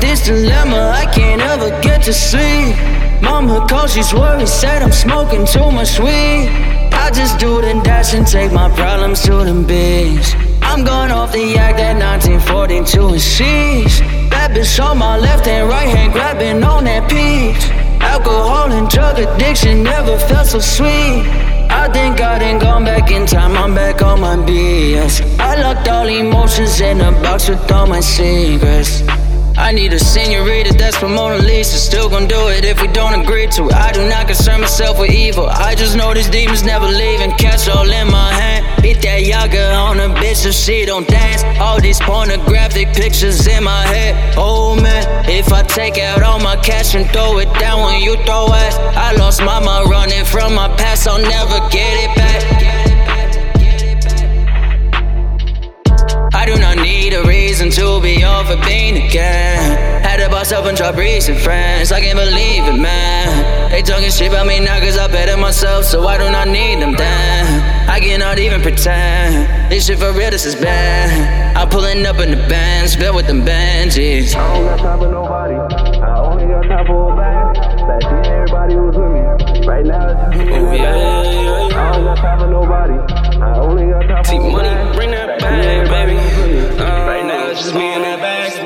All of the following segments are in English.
this dilemma, I can't ever get to sleep. Mama calls, she's worried, said I'm smoking too much weed. I just do the dash and take my problems to them bigs. I'm going off the act that 1942 and sheesh. Bad bitch on my left and right hand grabbing on that peach. Alcohol and drug addiction never felt so sweet. I think I done gone back in time, I'm back on my BS. I locked all emotions in a box with all my secrets. I need a senorita that's from Mona Lisa. Still gon' do it if we don't agree to it. I do not concern myself with evil. I just know these demons never leave and catch all in my hand. Beat that yaga on a bitch if she don't dance. All these pornographic pictures in my head. Oh man, if I take out all my cash and throw it down when you throw ass, I lost mama running from my past. I'll never get it back. I do not need a reason to be off a bean again. Had to bust up and drop recent friends. I can't believe it, man. They talking shit about me now cause I better myself, so I do not need them then. I cannot even pretend. This shit for real, this is bad. I'm pulling up in the bands, spit with them Benjis. I don't got time for nobody.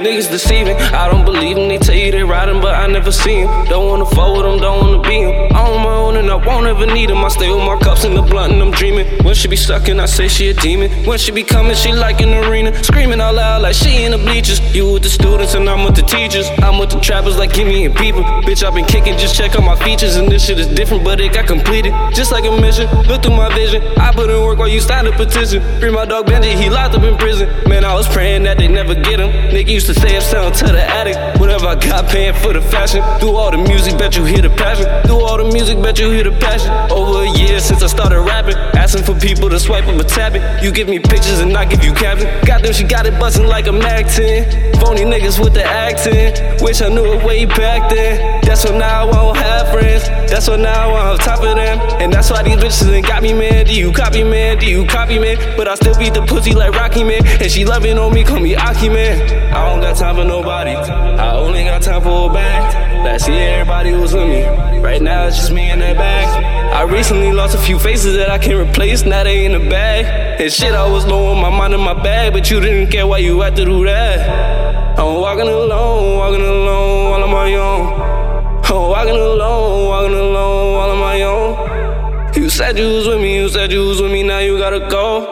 Niggas deceiving, I don't believe them. They tell you they riding, but I never see them. Don't wanna with them, don't wanna be them. I'm on my own and I won't ever need them. I stay with my cups in the blunt and I'm dreaming. When she be sucking, I say she a demon. When she be coming, she like an arena. Screaming out loud like she in the bleachers. You with the students and I'm with the teachers. I'm with the trappers like Kimmy and people. Bitch, I've been kicking, just check out my features. And this shit is different, but it got completed. Just like a mission, look through my vision. I put in work while you signed a petition. Free my dog Benji, he locked up in prison. Man, I was praying that they never get him. Nigga used to say I'm sound to the attic. Whatever I got, paying for the fashion. Through all the music, bet you hear the passion. Through all the music, bet you hear the passion. Over a year since I started rapping. Asking for people to swipe up a tap it. You give me pictures and I give you captions. Goddamn, she got it bustin' like a Mac 10. Phony niggas with the accent. Wish I knew it way back then. That's why now I won't have friends. That's why now I'm on top of them. And that's why these bitches ain't got me, man. Do you copy, man? Do you copy, man? But I still beat the pussy like Rocky, man. And she loving on me, call me Aki, man. I don't got time for nobody. I only got time for a bag. Last year, everybody was with me. Right now, it's just me and that bag. I recently lost a few faces that I can't replace. Now they in the bag. And shit, I was low on my mind in my bag. But you didn't care why you had to do that. I'm walking alone, walking alone, all on my own. I'm walking alone, walking alone, all on my own. You said you was with me, you said you was with me, now you gotta go.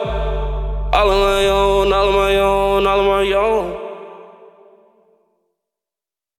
All on my own, all on my own, all on my own.